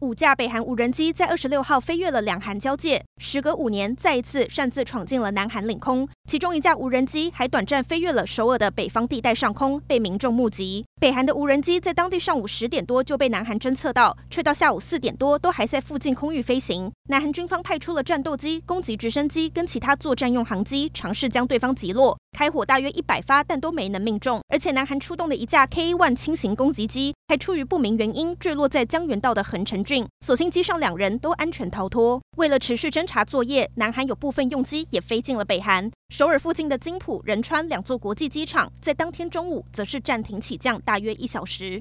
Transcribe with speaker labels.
Speaker 1: 五架北韩无人机在二十六号飞越了两韩交界，时隔五年再一次擅自闯进了南韩领空。其中一架无人机还短暂飞越了首尔的北方地带上空，被民众目击。北韩的无人机在当地上午十点多就被南韩侦测到，却到下午四点多都还在附近空域飞行。南韩军方派出了战斗机、攻击直升机跟其他作战用航机，尝试将对方击落，开火大约一百发，但都没能命中。而且南韩出动的一架 K-1 轻型攻击机，还出于不明原因坠落在江原道的横城所幸机上两人都安全逃脱。为了持续侦查作业，南韩有部分用机也飞进了北韩。首尔附近的金浦、仁川两座国际机场，在当天中午则是暂停起降大约一小时。